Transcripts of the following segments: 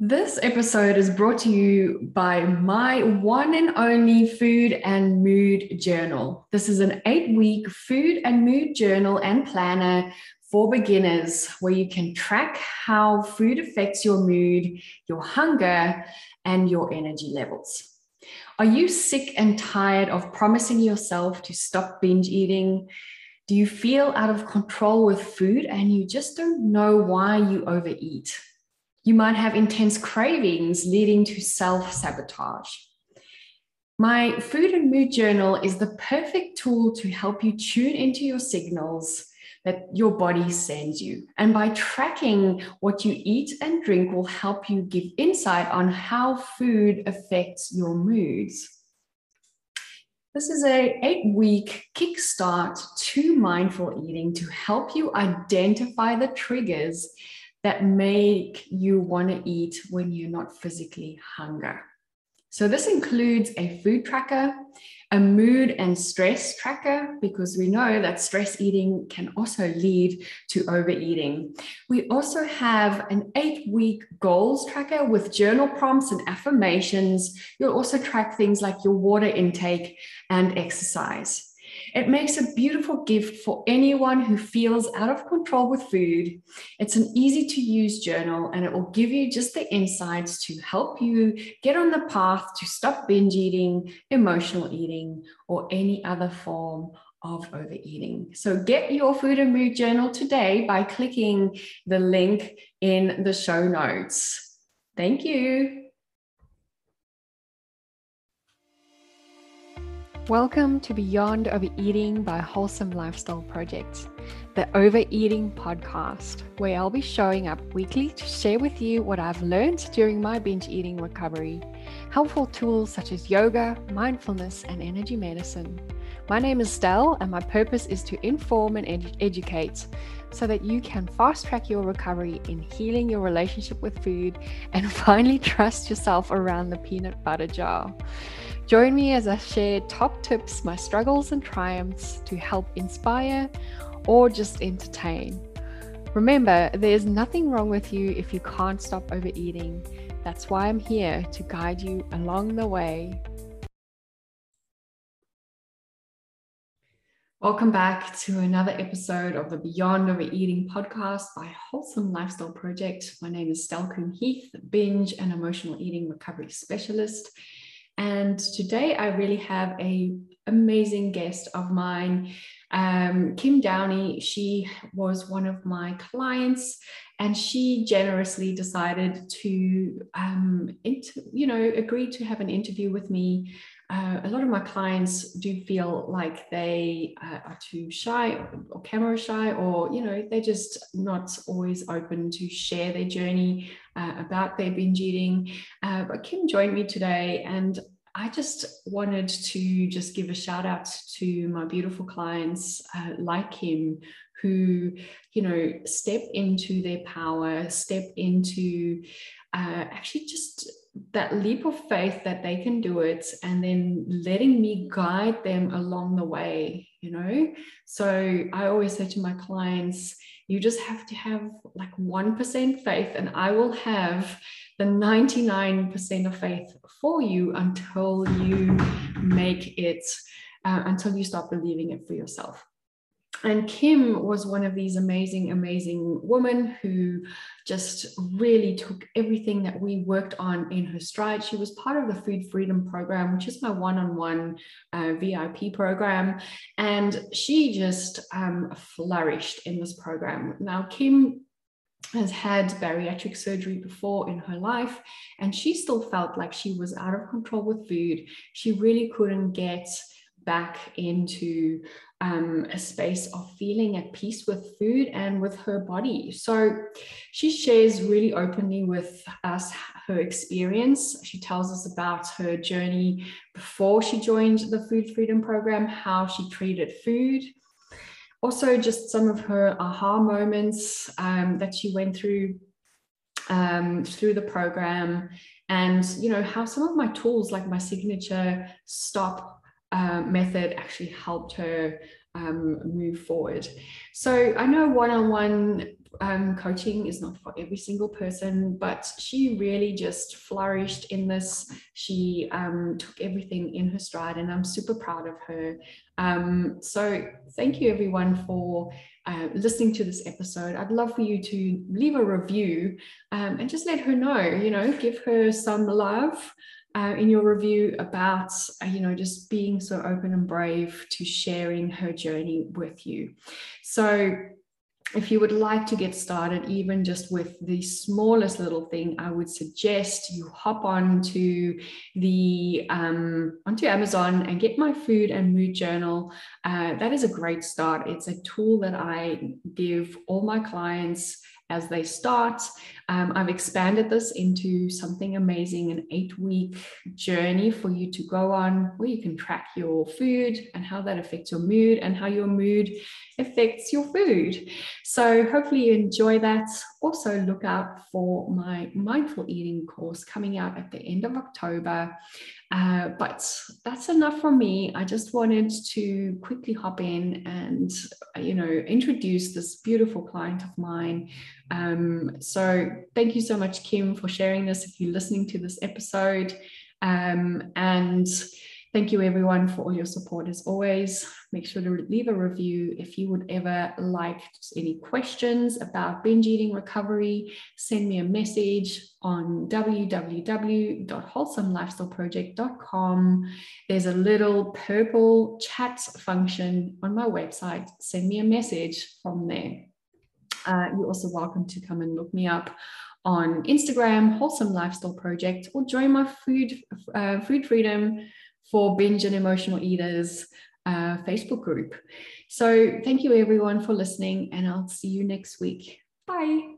This episode is brought to you by my one and only food and mood journal. This is an eight week food and mood journal and planner for beginners where you can track how food affects your mood, your hunger, and your energy levels. Are you sick and tired of promising yourself to stop binge eating? Do you feel out of control with food and you just don't know why you overeat? You might have intense cravings leading to self sabotage. My food and mood journal is the perfect tool to help you tune into your signals that your body sends you. And by tracking what you eat and drink will help you give insight on how food affects your moods. This is a 8-week kickstart to mindful eating to help you identify the triggers that make you want to eat when you're not physically hungry. So, this includes a food tracker, a mood and stress tracker, because we know that stress eating can also lead to overeating. We also have an eight week goals tracker with journal prompts and affirmations. You'll also track things like your water intake and exercise. It makes a beautiful gift for anyone who feels out of control with food. It's an easy to use journal and it will give you just the insights to help you get on the path to stop binge eating, emotional eating, or any other form of overeating. So get your food and mood journal today by clicking the link in the show notes. Thank you. Welcome to Beyond Overeating by Wholesome Lifestyle Project, the Overeating podcast, where I'll be showing up weekly to share with you what I've learned during my binge eating recovery, helpful tools such as yoga, mindfulness, and energy medicine. My name is Stell, and my purpose is to inform and ed- educate so that you can fast track your recovery in healing your relationship with food and finally trust yourself around the peanut butter jar. Join me as I share top tips, my struggles and triumphs to help inspire or just entertain. Remember, there's nothing wrong with you if you can't stop overeating. That's why I'm here to guide you along the way. Welcome back to another episode of the Beyond Overeating podcast by Wholesome Lifestyle Project. My name is Stell Heath, binge and emotional eating recovery specialist. And today I really have a amazing guest of mine, um, Kim Downey. She was one of my clients, and she generously decided to, um, inter- you know, agree to have an interview with me. Uh, a lot of my clients do feel like they uh, are too shy or, or camera shy, or you know, they're just not always open to share their journey uh, about their binge eating. Uh, but Kim joined me today, and I just wanted to just give a shout out to my beautiful clients uh, like Kim who, you know, step into their power, step into uh, actually just that leap of faith that they can do it and then letting me guide them along the way you know? So i always say to my clients you just have to have like 1% faith and i will have the 99% of faith for you until you make it uh, until you start believing it for yourself and Kim was one of these amazing, amazing women who just really took everything that we worked on in her stride. She was part of the Food Freedom Program, which is my one on one VIP program. And she just um, flourished in this program. Now, Kim has had bariatric surgery before in her life, and she still felt like she was out of control with food. She really couldn't get back into um, a space of feeling at peace with food and with her body. So she shares really openly with us her experience. She tells us about her journey before she joined the Food Freedom Program, how she treated food. Also, just some of her aha moments um, that she went through um, through the program, and you know how some of my tools, like my signature stop uh, method actually helped her um, move forward. So I know one-on-one um, coaching is not for every single person, but she really just flourished in this. She um, took everything in her stride, and I'm super proud of her. Um, so thank you everyone for uh, listening to this episode. I'd love for you to leave a review um, and just let her know. You know, give her some love uh, in your review about, uh, you know, just being so open and brave to sharing her journey with you. So, if you would like to get started, even just with the smallest little thing, I would suggest you hop on to the um, onto Amazon and get my food and mood journal. Uh, that is a great start. It's a tool that I give all my clients as they start. Um, I've expanded this into something amazing an eight week journey for you to go on where you can track your food and how that affects your mood and how your mood affects your food. So, hopefully, you enjoy that. Also, look out for my mindful eating course coming out at the end of October. Uh, but that's enough for me. I just wanted to quickly hop in and, you know, introduce this beautiful client of mine. Um, so thank you so much, Kim, for sharing this. If you're listening to this episode, um, and Thank you, everyone, for all your support as always. Make sure to leave a review. If you would ever like any questions about binge eating recovery, send me a message on www.wholesomelifestyleproject.com. There's a little purple chat function on my website. Send me a message from there. Uh, you're also welcome to come and look me up on Instagram, Wholesome Lifestyle Project, or join my food uh, food freedom for binge and emotional eaters uh, Facebook group. So thank you everyone for listening, and I'll see you next week. Bye.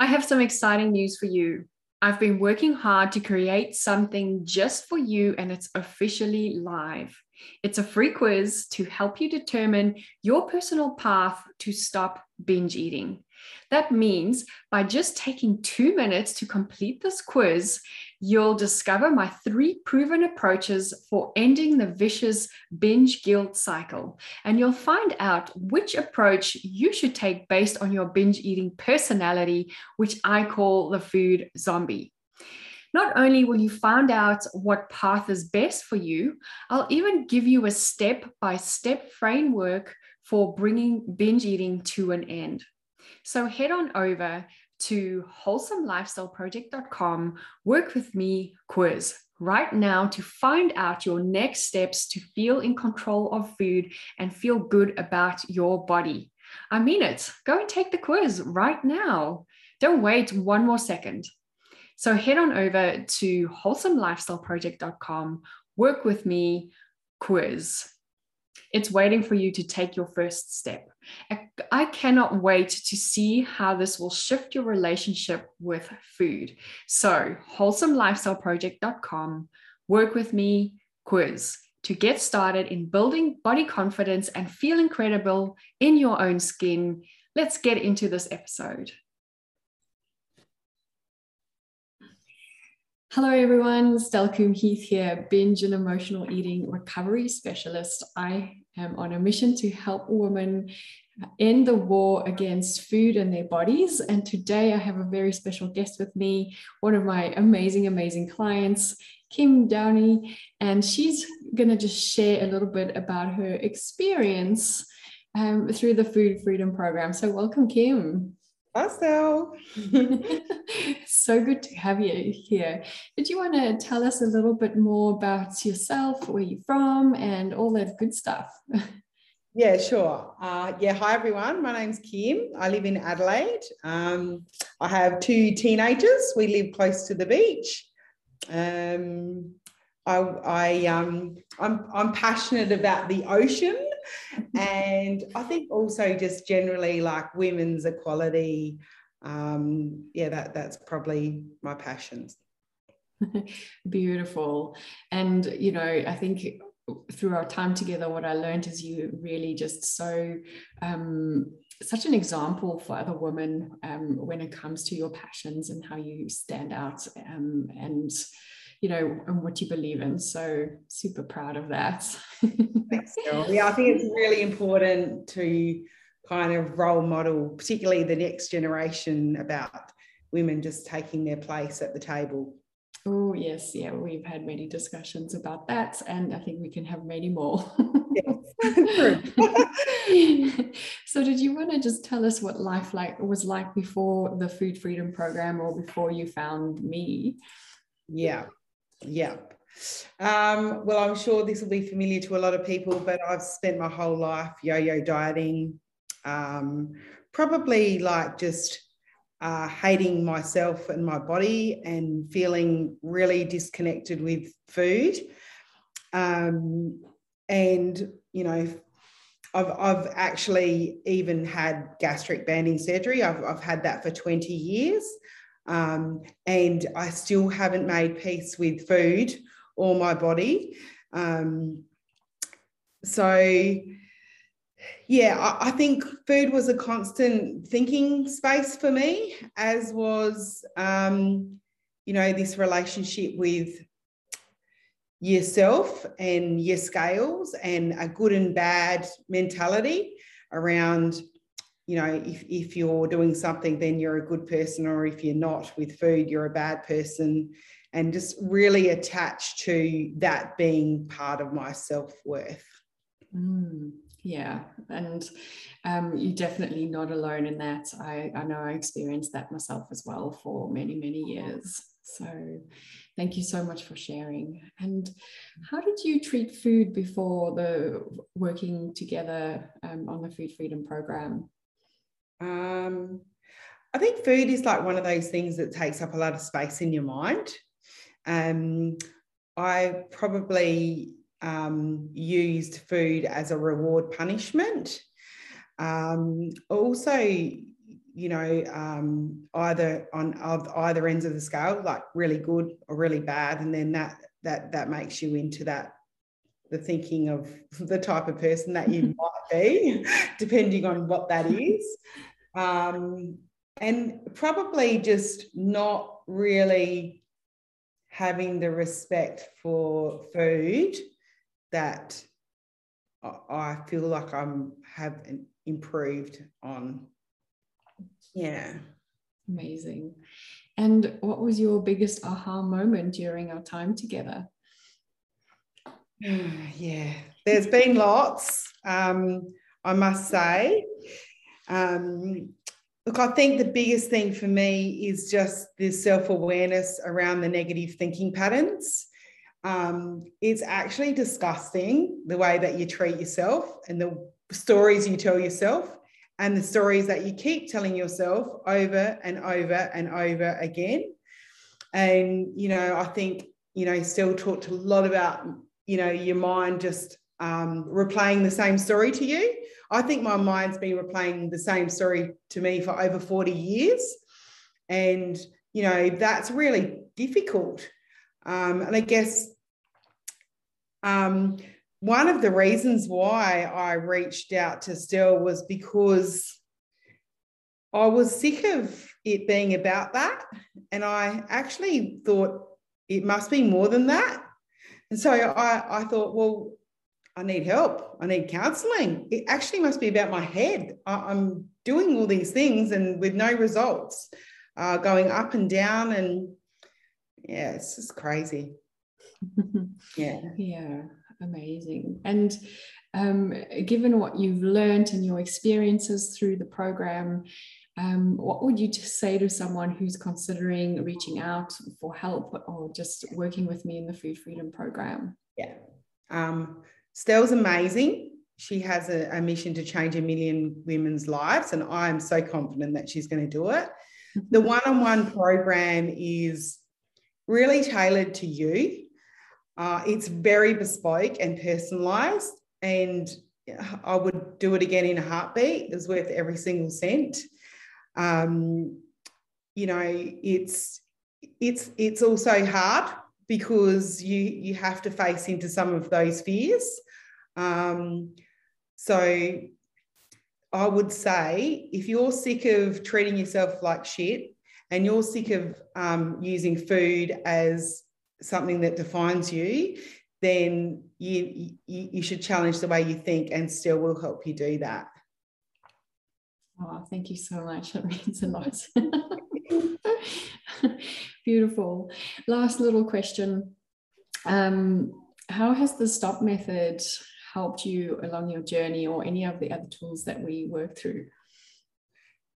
I have some exciting news for you. I've been working hard to create something just for you, and it's officially live. It's a free quiz to help you determine your personal path to stop binge eating. That means by just taking two minutes to complete this quiz, you'll discover my three proven approaches for ending the vicious binge guilt cycle. And you'll find out which approach you should take based on your binge eating personality, which I call the food zombie. Not only will you find out what path is best for you, I'll even give you a step by step framework for bringing binge eating to an end. So head on over to wholesomelifestyleproject.com, work with me quiz right now to find out your next steps to feel in control of food and feel good about your body. I mean it. Go and take the quiz right now. Don't wait one more second. So head on over to wholesomelifestyleproject.com, work with me quiz. It's waiting for you to take your first step. I cannot wait to see how this will shift your relationship with food. So, wholesomelifestyleproject.com, work with me, quiz to get started in building body confidence and feel incredible in your own skin. Let's get into this episode. Hello, everyone. Stelkum Heath here, binge and emotional eating recovery specialist. I am on a mission to help women end the war against food and their bodies. And today I have a very special guest with me, one of my amazing, amazing clients, Kim Downey. And she's going to just share a little bit about her experience um, through the Food Freedom Program. So, welcome, Kim. Awesome. so good to have you here. Did you want to tell us a little bit more about yourself, where you're from, and all that good stuff? Yeah, sure. Uh, yeah, hi everyone. My name's Kim. I live in Adelaide. Um, I have two teenagers. We live close to the beach. Um, I, I um, I'm, I'm passionate about the ocean, and I think also just generally like women's equality. Um, yeah, that that's probably my passions. Beautiful, and you know, I think through our time together, what I learned is you really just so um, such an example for other women um, when it comes to your passions and how you stand out um, and you know and what you believe in. So super proud of that. Thanks, Yeah, I think it's really important to kind of role model, particularly the next generation, about women just taking their place at the table. Oh, yes. Yeah, we've had many discussions about that, and I think we can have many more. so, did you want to just tell us what life like was like before the Food Freedom Program or before you found me? Yeah, yeah. Um, well, I'm sure this will be familiar to a lot of people, but I've spent my whole life yo yo dieting, um, probably like just uh, hating myself and my body and feeling really disconnected with food. Um, and, you know, I've, I've actually even had gastric banding surgery. I've, I've had that for 20 years. Um, and I still haven't made peace with food or my body. Um, so, yeah, I, I, think food was a constant thinking space for me, as was, um, you know, this relationship with yourself and your scales and a good and bad mentality around you know if, if you're doing something then you're a good person or if you're not with food you're a bad person and just really attached to that being part of my self-worth mm. Yeah, and um, you're definitely not alone in that. I, I know I experienced that myself as well for many, many years. So thank you so much for sharing. And how did you treat food before the working together um, on the Food Freedom Program? Um, I think food is like one of those things that takes up a lot of space in your mind. Um, I probably um, used food as a reward punishment. Um, also, you know, um, either on of either ends of the scale, like really good or really bad, and then that that that makes you into that the thinking of the type of person that you might be, depending on what that is. Um, and probably just not really having the respect for food that I feel like I'm have improved on. Yeah. Amazing. And what was your biggest aha moment during our time together? yeah, there's been lots, um, I must say. Um, look, I think the biggest thing for me is just this self awareness around the negative thinking patterns. Um, it's actually disgusting the way that you treat yourself and the stories you tell yourself and the stories that you keep telling yourself over and over and over again. And, you know, I think, you know, Stell talked a lot about, you know, your mind just um, replaying the same story to you. I think my mind's been replaying the same story to me for over 40 years. And, you know, that's really difficult. Um, and I guess um, one of the reasons why I reached out to Stell was because I was sick of it being about that. And I actually thought it must be more than that. And so I, I thought, well, I need help. I need counseling. It actually must be about my head. I, am doing all these things and with no results, uh, going up and down. And yeah, it's just crazy. yeah. Yeah. Amazing. And um, given what you've learned and your experiences through the program, um, what would you just say to someone who's considering reaching out for help or just working with me in the Food Freedom Program? Yeah. Um, Stell's amazing. She has a, a mission to change a million women's lives, and I'm so confident that she's going to do it. The one on one program is really tailored to you. Uh, it's very bespoke and personalized, and I would do it again in a heartbeat. It's worth every single cent. Um, you know, it's it's it's also hard because you you have to face into some of those fears. Um, so I would say if you're sick of treating yourself like shit and you're sick of um, using food as something that defines you, then you, you, you should challenge the way you think and Stell will help you do that. Oh, thank you so much. That means a lot. Beautiful. Last little question. Um, how has the stop method helped you along your journey or any of the other tools that we work through?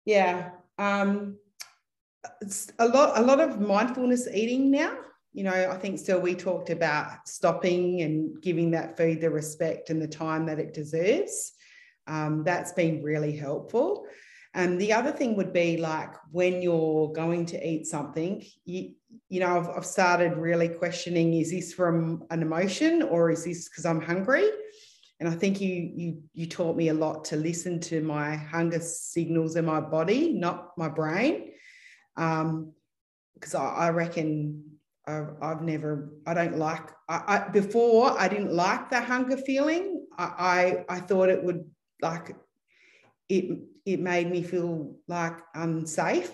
Yeah. Um, a lot, a lot of mindfulness eating now. You know, I think Stell we talked about stopping and giving that food the respect and the time that it deserves. Um, that's been really helpful. And the other thing would be like when you're going to eat something, you, you know, I've, I've started really questioning is this from an emotion or is this because I'm hungry? And I think you you you taught me a lot to listen to my hunger signals in my body, not my brain. Um, because I, I reckon I've, never I don't like I, I, before I didn't like the hunger feeling. I, I I thought it would like it it made me feel like unsafe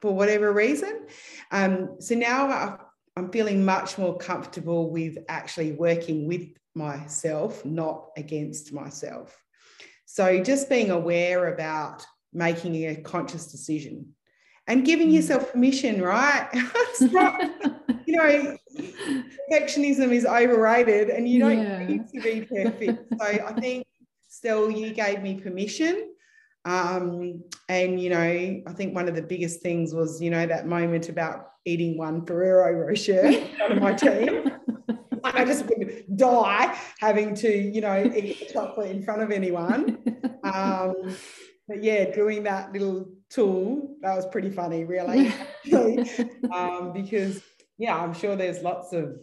for whatever reason. Um, so now I'm feeling much more comfortable with actually working with myself, not against myself. So just being aware about making a conscious decision and giving mm. yourself permission, right? you know, perfectionism is overrated and you don't yeah. need to be perfect. So I think, Stell, you gave me permission. Um, and, you know, I think one of the biggest things was, you know, that moment about eating one Ferrero Rocher in front of my team. I just would die having to, you know, eat chocolate in front of anyone. Um, but yeah, doing that little tool, that was pretty funny, really. um, because, yeah, I'm sure there's lots of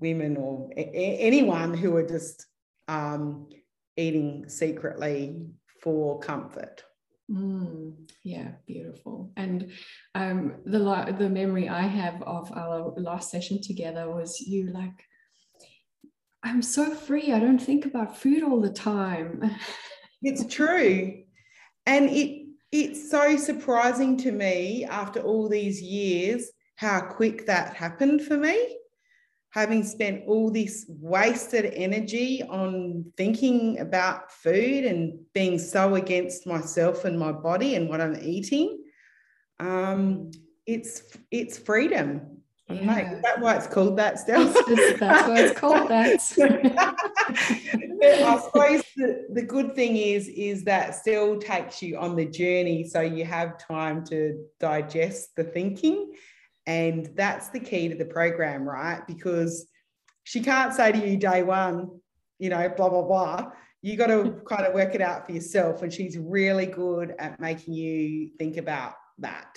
women or a- anyone who are just um, eating secretly for comfort. Mm, yeah, beautiful. And um, the the memory I have of our last session together was you like I'm so free. I don't think about food all the time. it's true. And it it's so surprising to me after all these years how quick that happened for me. Having spent all this wasted energy on thinking about food and being so against myself and my body and what I'm eating, um, it's it's freedom yeah. Mate, is that why it's called that that's why it's called that. I suppose the, the good thing is, is that Stell takes you on the journey so you have time to digest the thinking. And that's the key to the program, right? Because she can't say to you day one, you know, blah, blah, blah. You got to kind of work it out for yourself. And she's really good at making you think about that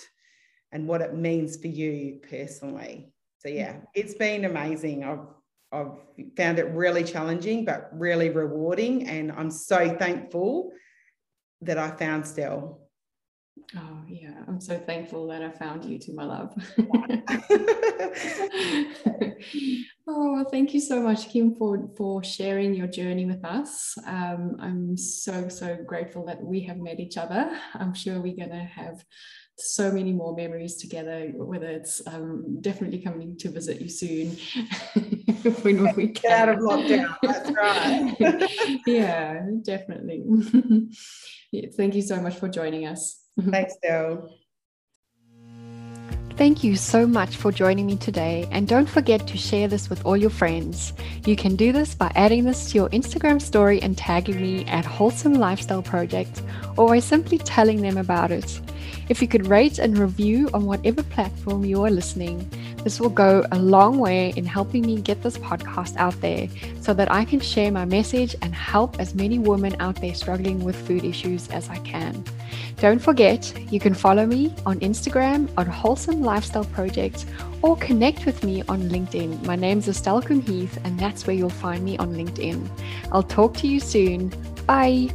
and what it means for you personally. So yeah, mm-hmm. it's been amazing. I've I've found it really challenging, but really rewarding. And I'm so thankful that I found Stell. Oh, yeah. I'm so thankful that I found you too, my love. oh, well, thank you so much, Kim, for, for sharing your journey with us. Um, I'm so, so grateful that we have met each other. I'm sure we're going to have so many more memories together, whether it's um, definitely coming to visit you soon when we get out of lockdown. That's right. yeah, definitely. yeah, thank you so much for joining us. Mm-hmm. Thanks, Dale. Thank you so much for joining me today, and don't forget to share this with all your friends. You can do this by adding this to your Instagram story and tagging me at Wholesome Lifestyle Project, or by simply telling them about it. If you could rate and review on whatever platform you are listening, this will go a long way in helping me get this podcast out there so that I can share my message and help as many women out there struggling with food issues as I can. Don't forget, you can follow me on Instagram on Wholesome Lifestyle Project or connect with me on LinkedIn. My name's Estelle Heath, and that's where you'll find me on LinkedIn. I'll talk to you soon. Bye.